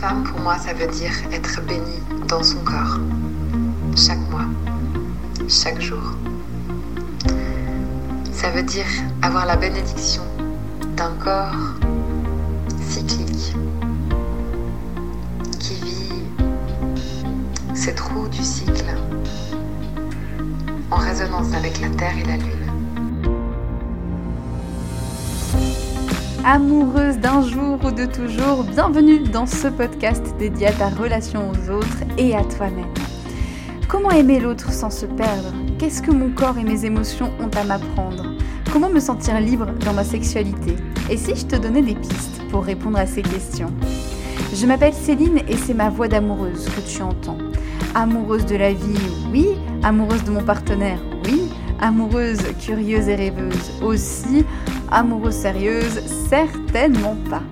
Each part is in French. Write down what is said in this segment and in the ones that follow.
Femme, pour moi, ça veut dire être bénie dans son corps. Chaque mois, chaque jour. Ça veut dire avoir la bénédiction d'un corps cyclique qui vit ses trous du cycle en résonance avec la Terre et la Lune. Amoureuse d'un jour ou de toujours, bienvenue dans ce podcast dédié à ta relation aux autres et à toi-même. Comment aimer l'autre sans se perdre? Qu'est-ce que mon corps et mes émotions ont à m'apprendre? Comment me sentir libre dans ma sexualité? Et si je te donnais des pistes pour répondre à ces questions? Je m'appelle Céline et c'est ma voix d'amoureuse que tu entends. Amoureuse de la vie, oui. Amoureuse de mon partenaire, oui. Amoureuse, curieuse et rêveuse aussi amoureuse sérieuse Certainement pas.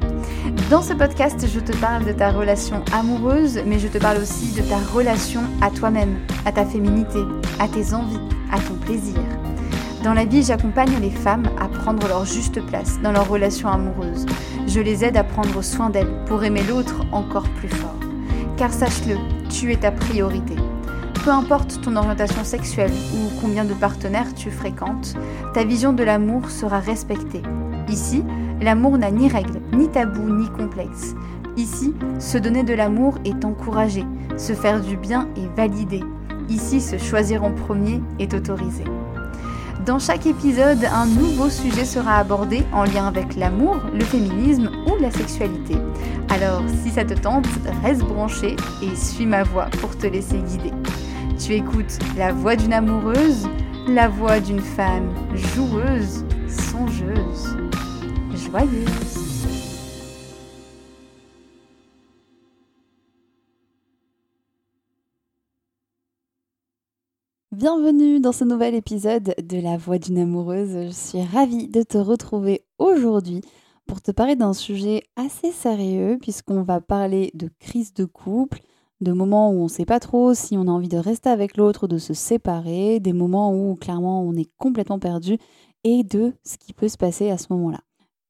Dans ce podcast, je te parle de ta relation amoureuse, mais je te parle aussi de ta relation à toi-même, à ta féminité, à tes envies, à ton plaisir. Dans la vie, j'accompagne les femmes à prendre leur juste place dans leur relation amoureuse. Je les aide à prendre soin d'elles pour aimer l'autre encore plus fort. Car sache-le, tu es ta priorité. Peu importe ton orientation sexuelle ou combien de partenaires tu fréquentes, ta vision de l'amour sera respectée. Ici, l'amour n'a ni règles, ni tabous, ni complexes. Ici, se donner de l'amour est encouragé, se faire du bien est validé. Ici, se choisir en premier est autorisé. Dans chaque épisode, un nouveau sujet sera abordé en lien avec l'amour, le féminisme ou la sexualité. Alors, si ça te tente, reste branché et suis ma voix pour te laisser guider. Tu écoutes la voix d'une amoureuse, la voix d'une femme joueuse, songeuse, joyeuse. Bienvenue dans ce nouvel épisode de La Voix d'une amoureuse. Je suis ravie de te retrouver aujourd'hui pour te parler d'un sujet assez sérieux puisqu'on va parler de crise de couple, de moments où on ne sait pas trop si on a envie de rester avec l'autre ou de se séparer, des moments où clairement on est complètement perdu et de ce qui peut se passer à ce moment-là.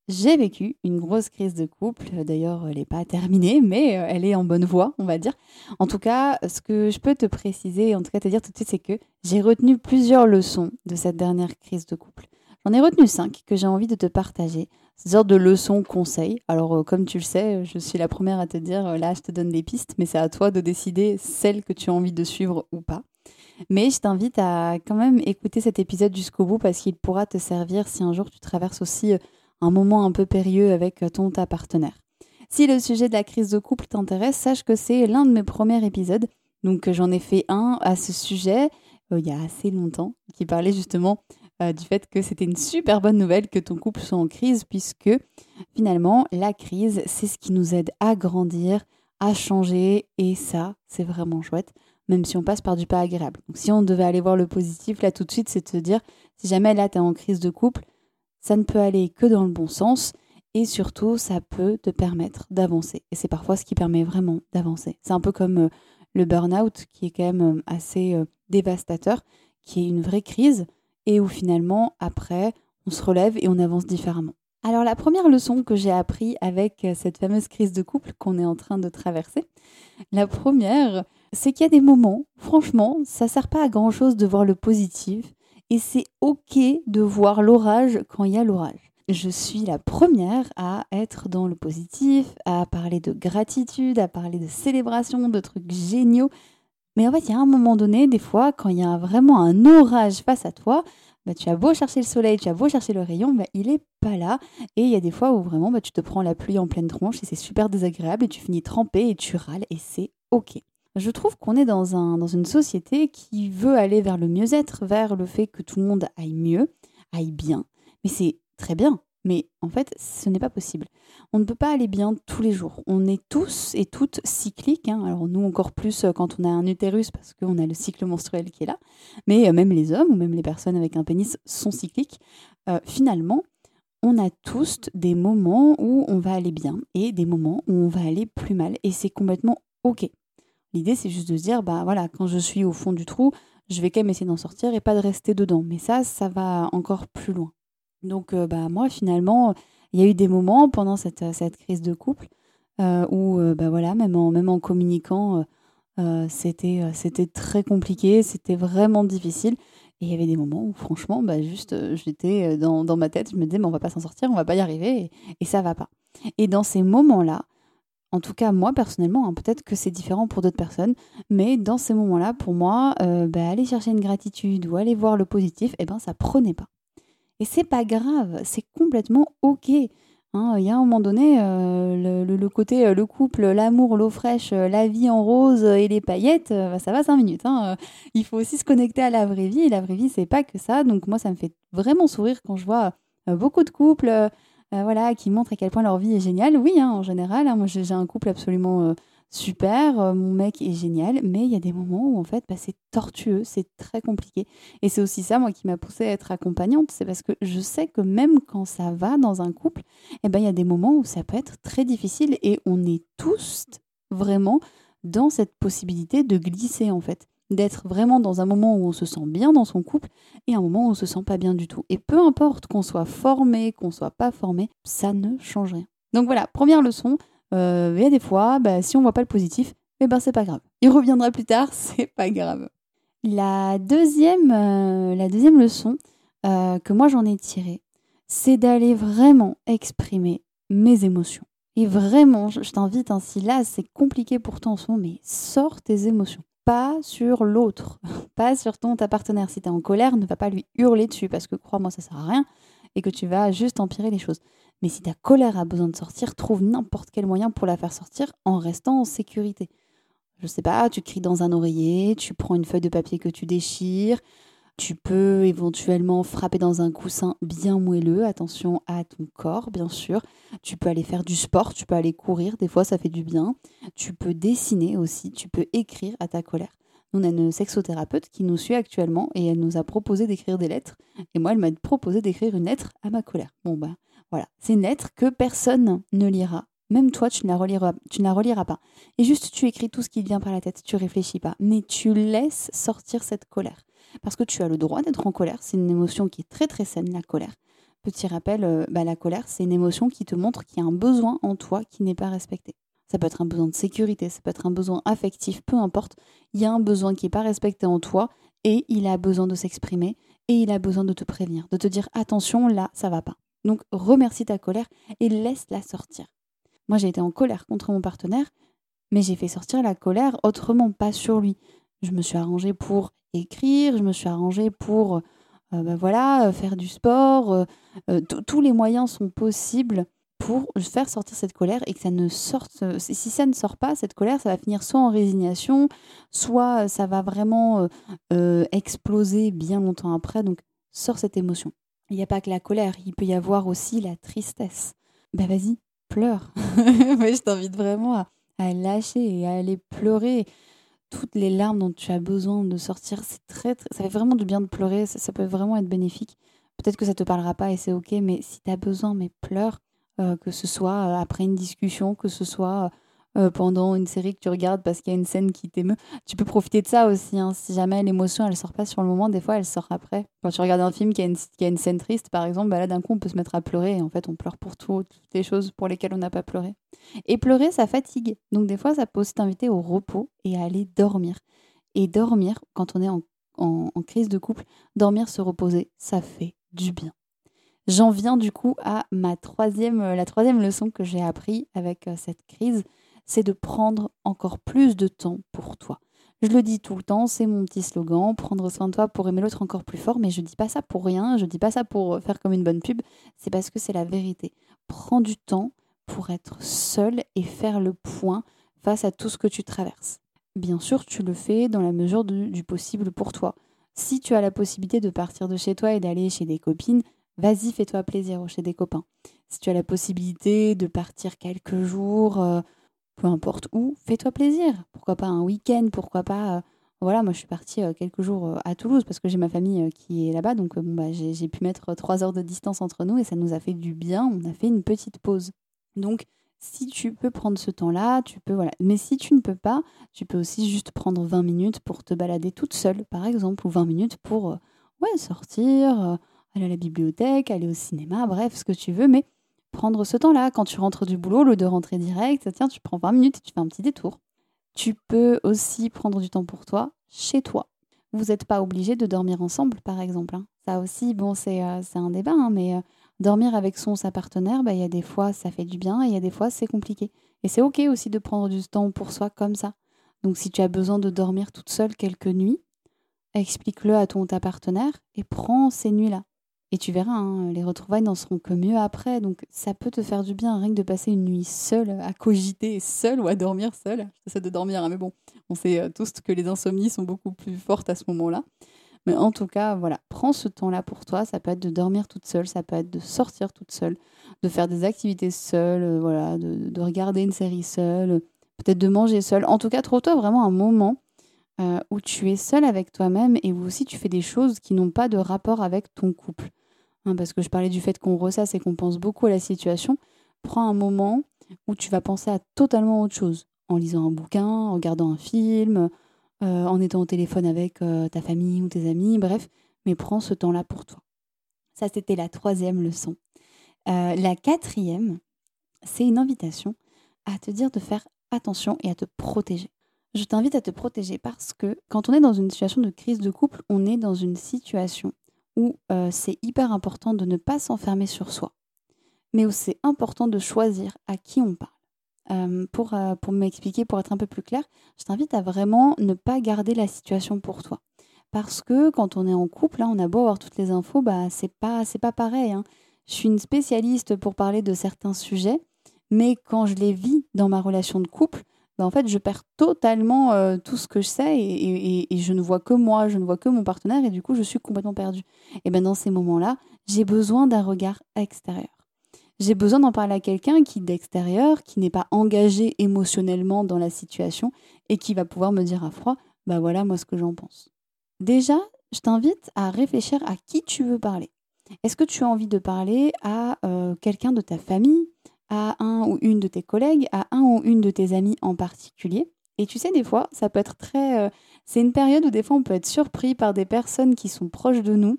J'ai vécu une grosse crise de couple, d'ailleurs elle n'est pas terminée, mais euh, elle est en bonne voie, on va dire. En tout cas, ce que je peux te préciser, en tout cas te dire tout de suite, c'est que j'ai retenu plusieurs leçons de cette dernière crise de couple. J'en ai retenu cinq que j'ai envie de te partager. C'est sorte de leçons, conseils. Alors, euh, comme tu le sais, je suis la première à te dire, euh, là, je te donne des pistes, mais c'est à toi de décider celle que tu as envie de suivre ou pas. Mais je t'invite à quand même écouter cet épisode jusqu'au bout parce qu'il pourra te servir si un jour tu traverses aussi euh, un moment un peu périlleux avec ton ta partenaire. Si le sujet de la crise de couple t'intéresse, sache que c'est l'un de mes premiers épisodes. Donc j'en ai fait un à ce sujet il y a assez longtemps qui parlait justement euh, du fait que c'était une super bonne nouvelle que ton couple soit en crise, puisque finalement, la crise, c'est ce qui nous aide à grandir, à changer, et ça, c'est vraiment chouette, même si on passe par du pas agréable. Donc si on devait aller voir le positif, là tout de suite, c'est de se dire, si jamais là, tu es en crise de couple, ça ne peut aller que dans le bon sens, et surtout, ça peut te permettre d'avancer. Et c'est parfois ce qui permet vraiment d'avancer. C'est un peu comme euh, le burn-out, qui est quand même euh, assez dévastateur, qui est une vraie crise, et où finalement, après, on se relève et on avance différemment. Alors la première leçon que j'ai appris avec euh, cette fameuse crise de couple qu'on est en train de traverser, la première, c'est qu'il y a des moments, franchement, ça sert pas à grand chose de voir le positif et c'est ok de voir l'orage quand il y a l'orage. Je suis la première à être dans le positif, à parler de gratitude, à parler de célébration, de trucs géniaux. Mais en fait, il y a un moment donné, des fois, quand il y a vraiment un orage face à toi, bah, tu as beau chercher le soleil, tu as beau chercher le rayon, bah, il n'est pas là. Et il y a des fois où vraiment bah, tu te prends la pluie en pleine tronche et c'est super désagréable et tu finis trempé et tu râles et c'est OK. Je trouve qu'on est dans, un, dans une société qui veut aller vers le mieux-être, vers le fait que tout le monde aille mieux, aille bien. Mais c'est très bien. Mais en fait, ce n'est pas possible. On ne peut pas aller bien tous les jours. On est tous et toutes cycliques. Hein. Alors nous encore plus euh, quand on a un utérus parce qu'on a le cycle menstruel qui est là. Mais euh, même les hommes ou même les personnes avec un pénis sont cycliques. Euh, finalement, on a tous des moments où on va aller bien et des moments où on va aller plus mal. Et c'est complètement OK. L'idée, c'est juste de se dire, bah voilà, quand je suis au fond du trou, je vais quand même essayer d'en sortir et pas de rester dedans. Mais ça, ça va encore plus loin. Donc, euh, bah, moi, finalement, il y a eu des moments pendant cette, euh, crise de couple où, bah voilà, même en, communiquant, c'était, très compliqué, c'était vraiment difficile. Et il y avait des moments où, franchement, bah, juste, j'étais dans, ma tête, je me disais, mais on va pas s'en sortir, on va pas y arriver, et, et ça va pas. Et dans ces moments-là, en tout cas, moi personnellement, hein, peut-être que c'est différent pour d'autres personnes, mais dans ces moments-là, pour moi, euh, bah, aller chercher une gratitude ou aller voir le positif, eh ben, ça prenait pas. Et c'est pas grave, c'est complètement ok. Hein. Il y a un moment donné, euh, le, côté, euh, le couple, l'amour, l'eau fraîche, la vie en rose et les paillettes, bah, ça va cinq minutes. Hein. Il faut aussi se connecter à la vraie vie, la vraie vie, c'est pas que ça. Donc moi, ça me fait vraiment sourire quand je vois beaucoup de couples euh, voilà, qui montrent à quel point leur vie est géniale. Oui, hein, en général, moi j'ai un couple absolument euh, super, euh, mon mec est génial, mais il y a des moments où en fait bah, c'est tortueux, c'est très compliqué. Et c'est aussi ça, moi, qui m'a poussée à être accompagnante, c'est parce que je sais que même quand ça va dans un couple, eh ben, il y a des moments où ça peut être très difficile et on est tous vraiment dans cette possibilité de glisser en fait d'être vraiment dans un moment où on se sent bien dans son couple et un moment où on se sent pas bien du tout. Et peu importe qu'on soit formé, qu'on soit pas formé, ça ne change rien. Donc voilà, première leçon, euh, a des fois, bah, si on voit pas le positif, eh ben c'est pas grave. Il reviendra plus tard, c'est pas grave. La deuxième, euh, la deuxième leçon euh, que moi j'en ai tirée, c'est d'aller vraiment exprimer mes émotions. Et vraiment, je, t'invite, ainsi si là c'est compliqué pour toi en ce moment, mais sors tes émotions pas sur l'autre, pas sur ton ta partenaire. Si tu es en colère, ne va pas lui hurler dessus parce que crois-moi, ça sert à rien et que tu vas juste empirer les choses. Mais si ta colère a besoin de sortir, trouve n'importe quel moyen pour la faire sortir en restant en sécurité. Je sais pas, tu cries dans un oreiller, tu prends une feuille de papier que tu déchires, tu peux éventuellement frapper dans un coussin bien moelleux, attention à ton corps bien sûr. Tu peux aller faire du sport, tu peux aller courir, des fois ça fait du bien. Tu peux dessiner aussi, tu peux écrire à ta colère. on a une sexothérapeute qui nous suit actuellement et elle nous a proposé d'écrire des lettres. Et moi, elle m'a proposé d'écrire une lettre à ma colère. Bon, bah voilà. C'est lettre que personne ne lira. Même toi, tu ne, la reliras, tu ne la reliras pas. Et juste, tu écris tout ce qui vient par la tête, tu réfléchis pas. Mais tu laisses sortir cette colère parce que tu as le droit d'être en colère. C'est une émotion qui est très très saine, la colère. Petit rappel, euh, bah, la colère, c'est une émotion qui te montre qu'il y a un besoin en toi qui n'est pas respecté. Ça peut être un besoin de sécurité, ça peut être un besoin affectif, peu importe. Il y a un besoin qui n'est pas respecté en toi et il a besoin de s'exprimer et il a besoin de te prévenir, de te dire attention, là, ça va pas. Donc remercie ta colère et laisse-la sortir. Moi, j'ai été en colère contre mon partenaire, mais j'ai fait sortir la colère autrement, pas sur lui. Je me suis arrangée pour écrire, je me suis arrangée pour euh, bah voilà, faire du sport. Euh, euh, tous les moyens sont possibles pour faire sortir cette colère et que ça ne sorte. Si ça ne sort pas, cette colère, ça va finir soit en résignation, soit ça va vraiment exploser bien longtemps après. Donc, sors cette émotion. Il n'y a pas que la colère, il peut y avoir aussi la tristesse. Ben vas-y, pleure. je t'invite vraiment à, lâcher et à aller pleurer toutes les larmes dont tu as besoin de sortir. C'est très, ça fait vraiment du bien de pleurer. Ça, peut vraiment être bénéfique. Peut-être que ça te parlera pas et c'est ok, mais si tu as besoin, mais pleure. Euh, que ce soit euh, après une discussion, que ce soit euh, pendant une série que tu regardes parce qu'il y a une scène qui t'émeut. Tu peux profiter de ça aussi. Hein. Si jamais l'émotion, elle sort pas sur le moment, des fois, elle sort après. Quand tu regardes un film qui a une, qui a une scène triste, par exemple, bah là, d'un coup, on peut se mettre à pleurer. Et en fait, on pleure pour tout, toutes les choses pour lesquelles on n'a pas pleuré. Et pleurer, ça fatigue. Donc, des fois, ça peut aussi t'inviter au repos et à aller dormir. Et dormir, quand on est en, en, en crise de couple, dormir, se reposer, ça fait du bien. J'en viens du coup à ma troisième, la troisième leçon que j'ai appris avec euh, cette crise c'est de prendre encore plus de temps pour toi. Je le dis tout le temps, c'est mon petit slogan, prendre soin de toi pour aimer l'autre encore plus fort, mais je ne dis pas ça pour rien, je ne dis pas ça pour faire comme une bonne pub, c'est parce que c'est la vérité. Prends du temps pour être seul et faire le point face à tout ce que tu traverses. Bien sûr, tu le fais dans la mesure du possible pour toi. Si tu as la possibilité de partir de chez toi et d'aller chez des copines, vas-y, fais-toi plaisir ou chez des copains. Si tu as la possibilité de partir quelques jours, euh, peu importe où, fais-toi plaisir. Pourquoi pas un week-end, pourquoi pas... Euh, voilà, moi je suis partie euh, quelques jours euh, à Toulouse parce que j'ai ma famille qui est là-bas, donc bah, j'ai pu mettre trois heures de distance entre nous et ça nous a fait du bien, on a fait une petite pause. Donc si tu peux prendre ce temps-là, tu peux, voilà. Mais si tu ne peux pas, tu peux aussi juste prendre 20 minutes pour te balader toute seule, par exemple, ou 20 minutes pour ouais, sortir, aller à la bibliothèque, aller au cinéma, bref, ce que tu veux, mais prendre ce temps-là. Quand tu rentres du boulot, au lieu de rentrer direct, tiens, tu prends 20 minutes et tu fais un petit détour. Tu peux aussi prendre du temps pour toi, chez toi. Vous n'êtes pas obligé de dormir ensemble, par exemple. Hein. Ça aussi, bon, c'est euh, un débat, hein, mais euh, dormir avec son sa partenaire, bah, il y a des fois, ça fait du bien et il y a des fois, c'est compliqué. Et c'est OK aussi de prendre du temps pour soi comme ça. Donc, si tu as besoin de dormir toute seule quelques nuits, explique-le à ton ta partenaire et prends ces nuits-là. Et tu verras, hein, les retrouvailles n'en seront que mieux après. Donc ça peut te faire du bien rien que de passer une nuit seule, à cogiter seule ou à dormir seule. J'essaie de dormir, hein, mais bon, on sait euh, tous que les insomnies sont beaucoup plus fortes à ce moment-là. Mais en tout cas, voilà, prends ce temps-là pour toi. Ça peut être de dormir toute seule, ça peut être de sortir toute seule, de faire des activités seule, euh, voilà, de, regarder une série seule, peut-être de manger seule. En tout cas, trouve-toi vraiment un moment euh, où tu es seule avec toi-même et où aussi tu fais des choses qui n'ont pas de rapport avec ton couple. Hein, parce que je parlais du fait qu'on ressasse et qu'on pense beaucoup à la situation, prends un moment où tu vas penser à totalement autre chose, en lisant un bouquin, en regardant un film, euh, en étant au téléphone avec euh, ta famille ou tes amis, bref, mais prends ce temps-là pour toi. Ça, c'était la troisième leçon. Euh, la quatrième, c'est une invitation à te dire de faire attention et à te protéger. Je t'invite à te protéger parce que quand on est dans une situation de crise de couple, on est dans une situation où euh, c'est hyper important de ne pas s'enfermer sur soi, mais où c'est important de choisir à qui on parle. Euh, pour euh, pour m'expliquer, pour être un peu plus clair, je t'invite à vraiment ne pas garder la situation pour toi. Parce que quand on est en couple, là, on a beau avoir toutes les infos, bah c'est pas c'est pas pareil. Hein. Je suis une spécialiste pour parler de certains sujets, mais quand je les vis dans ma relation de couple, bah, en fait, je perds totalement euh, tout ce que je sais et, je ne vois que moi, je ne vois que mon partenaire et du coup, je suis complètement perdue. Et ben dans ces moments-là, j'ai besoin d'un regard extérieur. J'ai besoin d'en parler à quelqu'un qui d'extérieur, qui n'est pas engagé émotionnellement dans la situation et qui va pouvoir me dire à froid, bah voilà moi ce que j'en pense. Déjà, je t'invite à réfléchir à qui tu veux parler. Est-ce que tu as envie de parler à euh, quelqu'un de ta famille, à un ou une de tes collègues, à un ou une de tes amis en particulier. Et tu sais, des fois, ça peut être très... Euh, c'est une période où des fois, on peut être surpris par des personnes qui sont proches de nous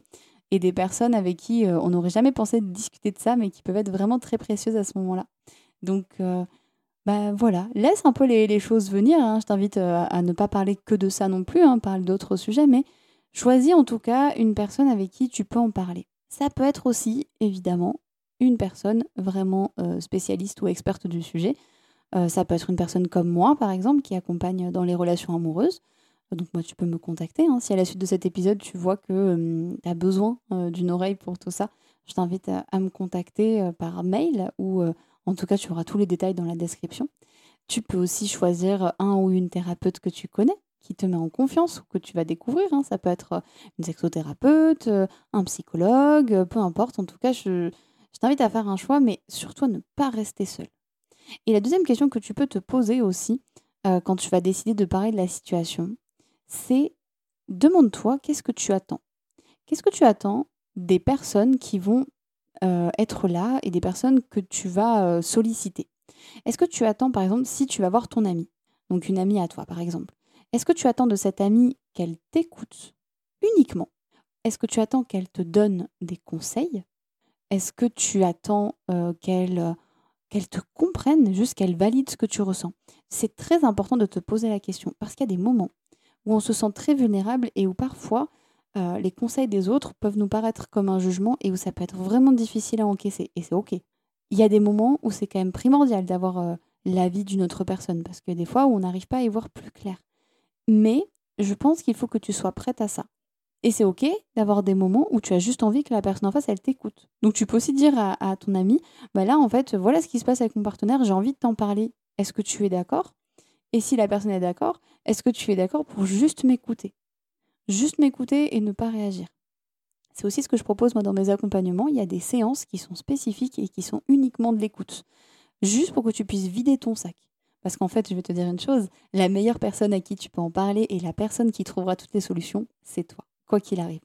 et des personnes avec qui euh, on n'aurait jamais pensé de discuter de ça, mais qui peuvent être vraiment très précieuses à ce moment-là. Donc, euh, bah voilà, laisse un peu les, choses venir. Hein. Je t'invite à ne pas parler que de ça non plus, hein. parle d'autres sujets, mais choisis en tout cas une personne avec qui tu peux en parler. Ça peut être aussi, évidemment, une personne vraiment euh, spécialiste ou experte du sujet. Euh, ça peut être une personne comme moi, par exemple, qui accompagne dans les relations amoureuses. Donc moi, tu peux me contacter. Hein. Si à la suite de cet épisode, tu vois que tu as besoin euh, d'une oreille pour tout ça, je t'invite à, me contacter par mail ou en tout cas, tu auras tous les détails dans la description. Tu peux aussi choisir un ou une thérapeute que tu connais, qui te met en confiance ou que tu vas découvrir. Hein. Ça peut être une sexothérapeute, un psychologue, peu importe. En tout cas, je, je t'invite à faire un choix, mais surtout ne pas rester seul. Et la deuxième question que tu peux te poser aussi euh, quand tu vas décider de parler de la situation, c'est demande-toi qu'est-ce que tu attends? Qu'est-ce que tu attends des personnes qui vont euh, être là et des personnes que tu vas euh, solliciter? Est-ce que tu attends, par exemple, si tu vas voir ton amie, donc une amie à toi, par exemple, est-ce que tu attends de cette amie qu'elle t'écoute uniquement? Est-ce que tu attends qu'elle te donne des conseils? Est-ce que tu attends euh, qu'elle qu'elle te comprenne, juste qu'elle valide ce que tu ressens? C'est très important de te poser la question parce qu'il y a des moments où on se sent très vulnérable et où parfois euh, les conseils des autres peuvent nous paraître comme un jugement et où ça peut être vraiment difficile à encaisser. Et c'est OK. Il y a des moments où c'est quand même primordial d'avoir euh, l'avis d'une autre personne parce que des fois où on n'arrive pas à y voir plus clair. Mais je pense qu'il faut que tu sois prête à ça. Et c'est OK d'avoir des moments où tu as juste envie que la personne en face, elle t'écoute. Donc tu peux aussi dire à, ton ami, bah là, en fait, voilà ce qui se passe avec mon partenaire, j'ai envie de t'en parler. Est-ce que tu es d'accord? Et si la personne est d'accord, est-ce que tu es d'accord pour juste m'écouter? Juste m'écouter et ne pas réagir. C'est aussi ce que je propose moi dans mes accompagnements. Il y a des séances qui sont spécifiques et qui sont uniquement de l'écoute. Juste pour que tu puisses vider ton sac. Parce qu'en fait, je vais te dire une chose, la meilleure personne à qui tu peux en parler et la personne qui trouvera toutes les solutions, c'est toi quoi qu'il arrive.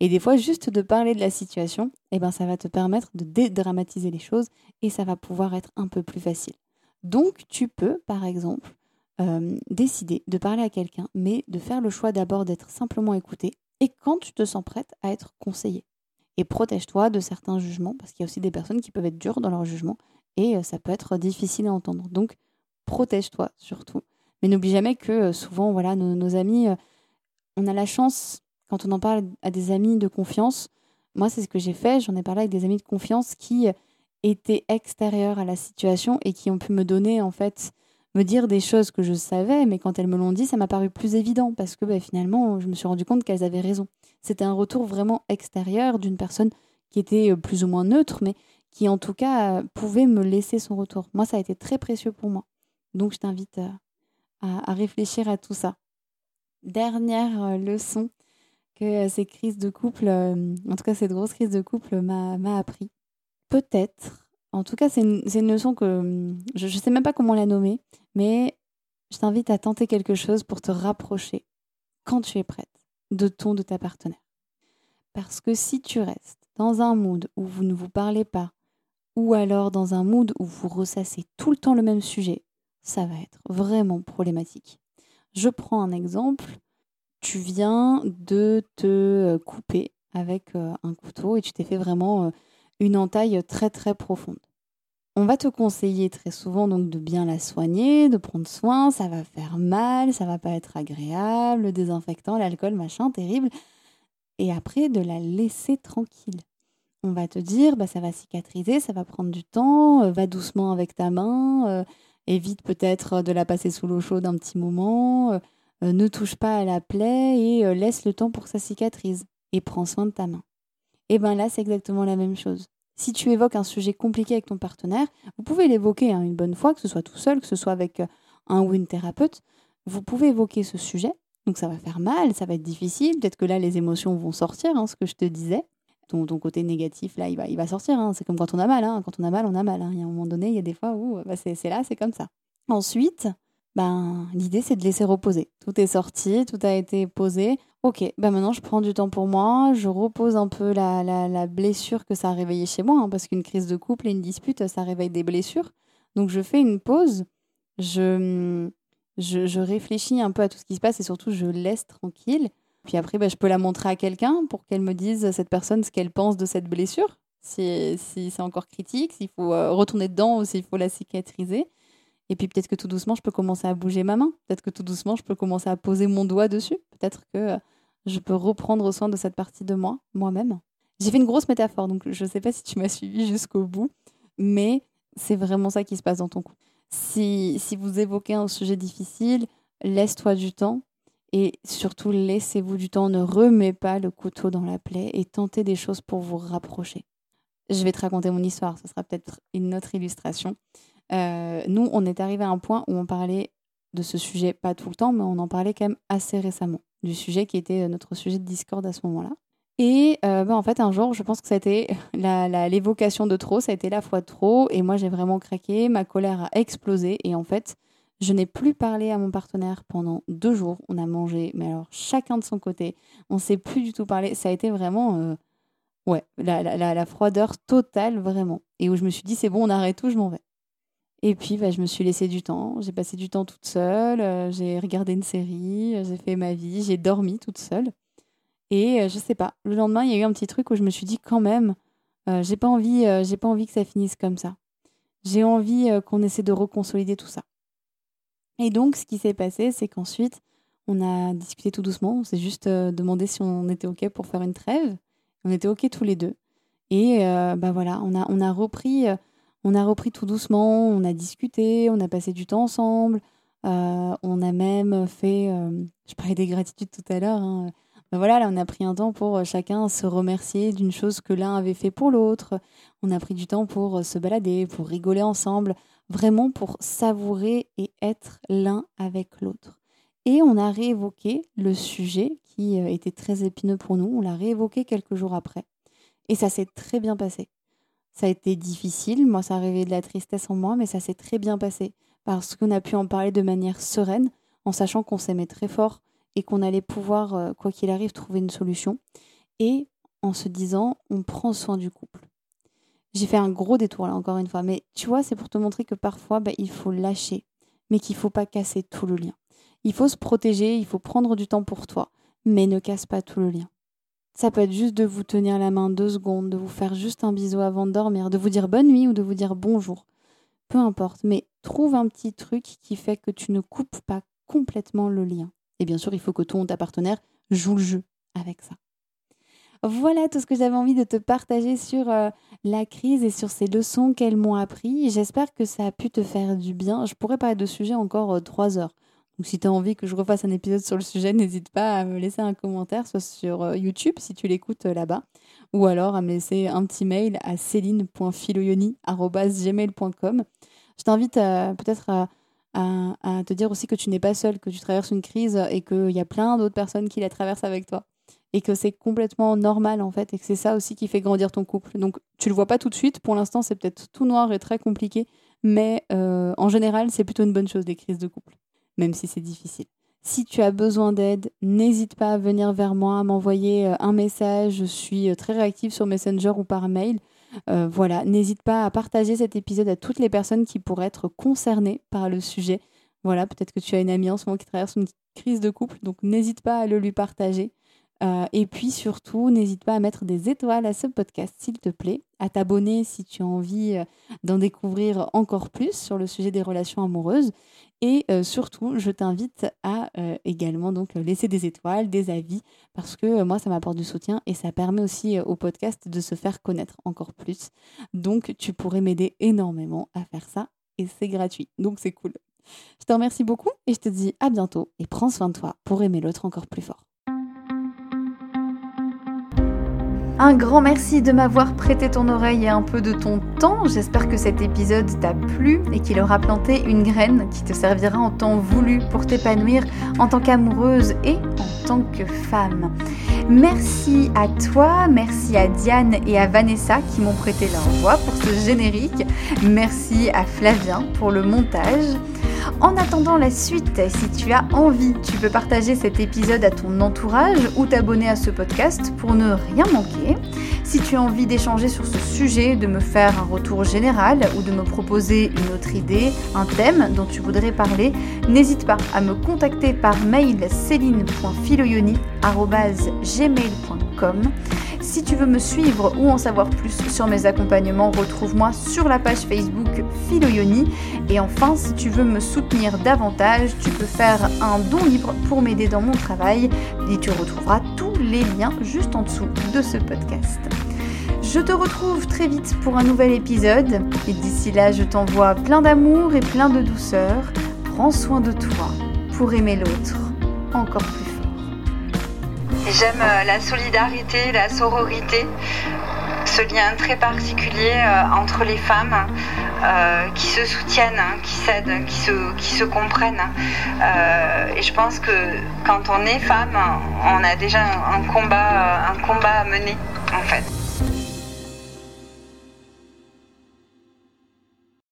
Et des fois, juste de parler de la situation, eh ben, ça va te permettre de dédramatiser les choses et ça va pouvoir être un peu plus facile. Donc, tu peux, par exemple, euh, décider de parler à quelqu'un, mais de faire le choix d'abord d'être simplement écouté et quand tu te sens prête à être conseillée. Et protège-toi de certains jugements, parce qu'il y a aussi des personnes qui peuvent être dures dans leur jugement et euh, ça peut être difficile à entendre. Donc, protège-toi surtout. Mais n'oublie jamais que euh, souvent, voilà, nos, amis, on a la chance, quand on en parle à des amis de confiance, moi, c'est ce que j'ai fait, j'en ai parlé avec des amis de confiance qui étaient extérieurs à la situation et qui ont pu me donner, en fait, me dire des choses que je savais, mais quand elles me l'ont dit, ça m'a paru plus évident parce que bah, finalement, je me suis rendu compte qu'elles avaient raison. C'était un retour vraiment extérieur d'une personne qui était plus ou moins neutre, mais qui en tout cas pouvait me laisser son retour. Moi, ça a été très précieux pour moi. Donc, je t'invite euh, à, réfléchir à tout ça. Dernière euh, leçon que euh, ces crises de couple, en tout cas cette grosse crise de couple m'a appris. Peut-être, en tout cas c'est une, une, leçon que je ne sais même pas comment la nommer, mais je t'invite à tenter quelque chose pour te rapprocher, quand tu es prête, de ton, de ta partenaire. Parce que si tu restes dans un mood où vous ne vous parlez pas, ou alors dans un mood où vous ressassez tout le temps le même sujet, ça va être vraiment problématique. Je prends un exemple. Tu viens de te euh, couper avec euh, un couteau et tu t'es fait vraiment euh, une entaille très très profonde. On va te conseiller très souvent donc de bien la soigner, de prendre soin, ça va faire mal, ça va pas être agréable, le désinfectant, l'alcool, machin, terrible. Et après de la laisser tranquille on va te dire, bah, ça va cicatriser, ça va prendre du temps, va doucement avec ta main, évite peut-être de la passer sous l'eau chaude un petit moment, ne touche pas à la plaie et laisse le temps pour que ça cicatrise et prends soin de ta main. Et bien là, c'est exactement la même chose. Si tu évoques un sujet compliqué avec ton partenaire, vous pouvez l'évoquer hein, une bonne fois, que ce soit tout seul, que ce soit avec un ou une thérapeute, vous pouvez évoquer ce sujet. Donc ça va faire mal, ça va être difficile, peut-être que là les émotions vont sortir, hein, ce que je te disais ton, côté négatif, là, il va, il va sortir. Hein. C'est comme quand on a mal. Quand on a mal, on a mal. Il y a un moment donné, il y a des fois où bah, c'est là, c'est comme ça. Ensuite, ben, l'idée, c'est de laisser reposer. Tout est sorti, tout a été posé. Ok, ben maintenant, je prends du temps pour moi. Je repose un peu la, la, blessure que ça a réveillé chez moi. parce qu'une crise de couple et une dispute, ça réveille des blessures. Donc, je fais une pause. Je, je, je réfléchis un peu à tout ce qui se passe et surtout, je laisse tranquille. Puis après, bah, je peux la montrer à quelqu'un pour qu'elle me dise, cette personne, ce qu'elle pense de cette blessure, si, si c'est encore critique, s'il faut euh, retourner dedans ou s'il faut la cicatriser. Et puis peut-être que tout doucement, je peux commencer à bouger ma main. Peut-être que tout doucement, je peux commencer à poser mon doigt dessus. Peut-être que euh, je peux reprendre soin de cette partie de moi, moi-même. J'ai fait une grosse métaphore, donc je ne sais pas si tu m'as suivi jusqu'au bout, mais c'est vraiment ça qui se passe dans ton couple. Si, si vous évoquez un sujet difficile, laisse-toi du temps, et surtout, laissez-vous du temps, ne remets pas le couteau dans la plaie et tentez des choses pour vous rapprocher. Je vais te raconter mon histoire, ce sera peut-être une autre illustration. Euh, nous, on est arrivé à un point où on parlait de ce sujet, pas tout le temps, mais on en parlait quand même assez récemment, du sujet qui était notre sujet de discorde à ce moment-là. Et euh, bah, en fait, un jour, je pense que ça a été l'évocation de trop, ça a été la fois de trop, et moi j'ai vraiment craqué, ma colère a explosé, et en fait, je n'ai plus parlé à mon partenaire pendant deux jours. On a mangé, mais alors chacun de son côté. On ne s'est plus du tout parlé. Ça a été vraiment, euh, ouais, la, froideur totale, vraiment. Et où je me suis dit, c'est bon, on arrête tout, je m'en vais. Et puis, bah, je me suis laissé du temps. J'ai passé du temps toute seule. Euh, j'ai regardé une série. J'ai fait ma vie. J'ai dormi toute seule. Et euh, je sais pas. Le lendemain, il y a eu un petit truc où je me suis dit, quand même, j'ai pas envie, j'ai pas envie que ça finisse comme ça. J'ai envie qu'on essaie de reconsolider tout ça. Et donc, ce qui s'est passé, c'est qu'ensuite, on a discuté tout doucement. On s'est juste euh, demandé si on était OK pour faire une trêve. On était OK tous les deux. Et euh, bah voilà, on a, on, a repris, euh, on a repris tout doucement. On a discuté, on a passé du temps ensemble. on a même fait. je parlais des gratitudes tout à l'heure. Hein. Bah voilà, là, on a pris un temps pour chacun se remercier d'une chose que l'un avait fait pour l'autre. On a pris du temps pour se balader, pour rigoler ensemble vraiment pour savourer et être l'un avec l'autre. Et on a réévoqué le sujet qui euh, était très épineux pour nous, on l'a réévoqué quelques jours après. Et ça s'est très bien passé. Ça a été difficile, moi ça a réveillé de la tristesse en moi, mais ça s'est très bien passé parce qu'on a pu en parler de manière sereine, en sachant qu'on s'aimait très fort et qu'on allait pouvoir, euh, quoi qu'il arrive, trouver une solution. Et en se disant, on prend soin du couple. J'ai fait un gros détour là, encore une fois. Mais tu vois, c'est pour te montrer que parfois, bah, il faut lâcher, mais qu'il ne faut pas casser tout le lien. Il faut se protéger, il faut prendre du temps pour toi, mais ne casse pas tout le lien. Ça peut être juste de vous tenir la main deux secondes, de vous faire juste un bisou avant de dormir, de vous dire bonne nuit ou de vous dire bonjour. Peu importe, mais trouve un petit truc qui fait que tu ne coupes pas complètement le lien. Et bien sûr, il faut que ton ta partenaire joue le jeu avec ça. Voilà tout ce que j'avais envie de te partager sur euh, la crise et sur ces leçons qu'elles m'ont appris. J'espère que ça a pu te faire du bien. Je pourrais parler de sujet encore euh, trois heures. Donc si tu as envie que je refasse un épisode sur le sujet, n'hésite pas à me laisser un commentaire, soit sur euh, YouTube si tu l'écoutes là-bas, ou alors à me laisser un petit mail à céline.filoyoni.gmail.com. Je t'invite peut-être à, te dire aussi que tu n'es pas seul, que tu traverses une crise et qu'il y a plein d'autres personnes qui la traversent avec toi. Et que c'est complètement normal en fait et que c'est ça aussi qui fait grandir ton couple. Donc tu le vois pas tout de suite, pour l'instant c'est peut-être tout noir et très compliqué, mais euh, en général c'est plutôt une bonne chose des crises de couple, même si c'est difficile. Si tu as besoin d'aide, n'hésite pas à venir vers moi, à m'envoyer euh, un message. Je suis euh, très réactive sur Messenger ou par mail. voilà, n'hésite pas à partager cet épisode à toutes les personnes qui pourraient être concernées par le sujet. Voilà, peut-être que tu as une amie en ce moment qui traverse une crise de couple, donc n'hésite pas à le lui partager. Euh, et puis surtout, n'hésite pas à mettre des étoiles à ce podcast, s'il te plaît, à t'abonner si tu as envie euh, d'en découvrir encore plus sur le sujet des relations amoureuses. Et euh, surtout, je t'invite à également donc laisser des étoiles, des avis, parce que moi, ça m'apporte du soutien et ça permet aussi au podcast de se faire connaître encore plus. Donc, tu pourrais m'aider énormément à faire ça et c'est gratuit. Donc, c'est cool. Je te remercie beaucoup et je te dis à bientôt et prends soin de toi pour aimer l'autre encore plus fort. Un grand merci de m'avoir prêté ton oreille et un peu de ton temps. J'espère que cet épisode t'a plu et qu'il aura planté une graine qui te servira en temps voulu pour t'épanouir en tant qu'amoureuse et en tant que femme. Merci à toi, merci à Diane et à Vanessa qui m'ont prêté leur voix pour ce générique. Merci à Flavien pour le montage. En attendant la suite, si tu as envie, tu peux partager cet épisode à ton entourage ou t'abonner à ce podcast pour ne rien manquer. Si tu as envie d'échanger sur ce sujet, de me faire un retour général ou de me proposer une autre idée, un thème dont tu voudrais parler, n'hésite pas à me contacter par mail céline.filoyoni.gmail.com. Si tu veux me suivre ou en savoir plus sur mes accompagnements, retrouve-moi sur la page Facebook Philoyoni. Et enfin, si tu veux me soutenir davantage, tu peux faire un don libre pour m'aider dans mon travail et tu retrouveras tous les liens juste en dessous de ce podcast. Je te retrouve très vite pour un nouvel épisode et d'ici là, je t'envoie plein d'amour et plein de douceur. Prends soin de toi pour aimer l'autre encore plus J'aime euh, la solidarité, la sororité, ce lien très particulier euh, entre les femmes euh, qui se soutiennent, hein, qui s'aident, qui se, comprennent. et je pense que quand on est femme, on a déjà un combat, un combat à mener en fait.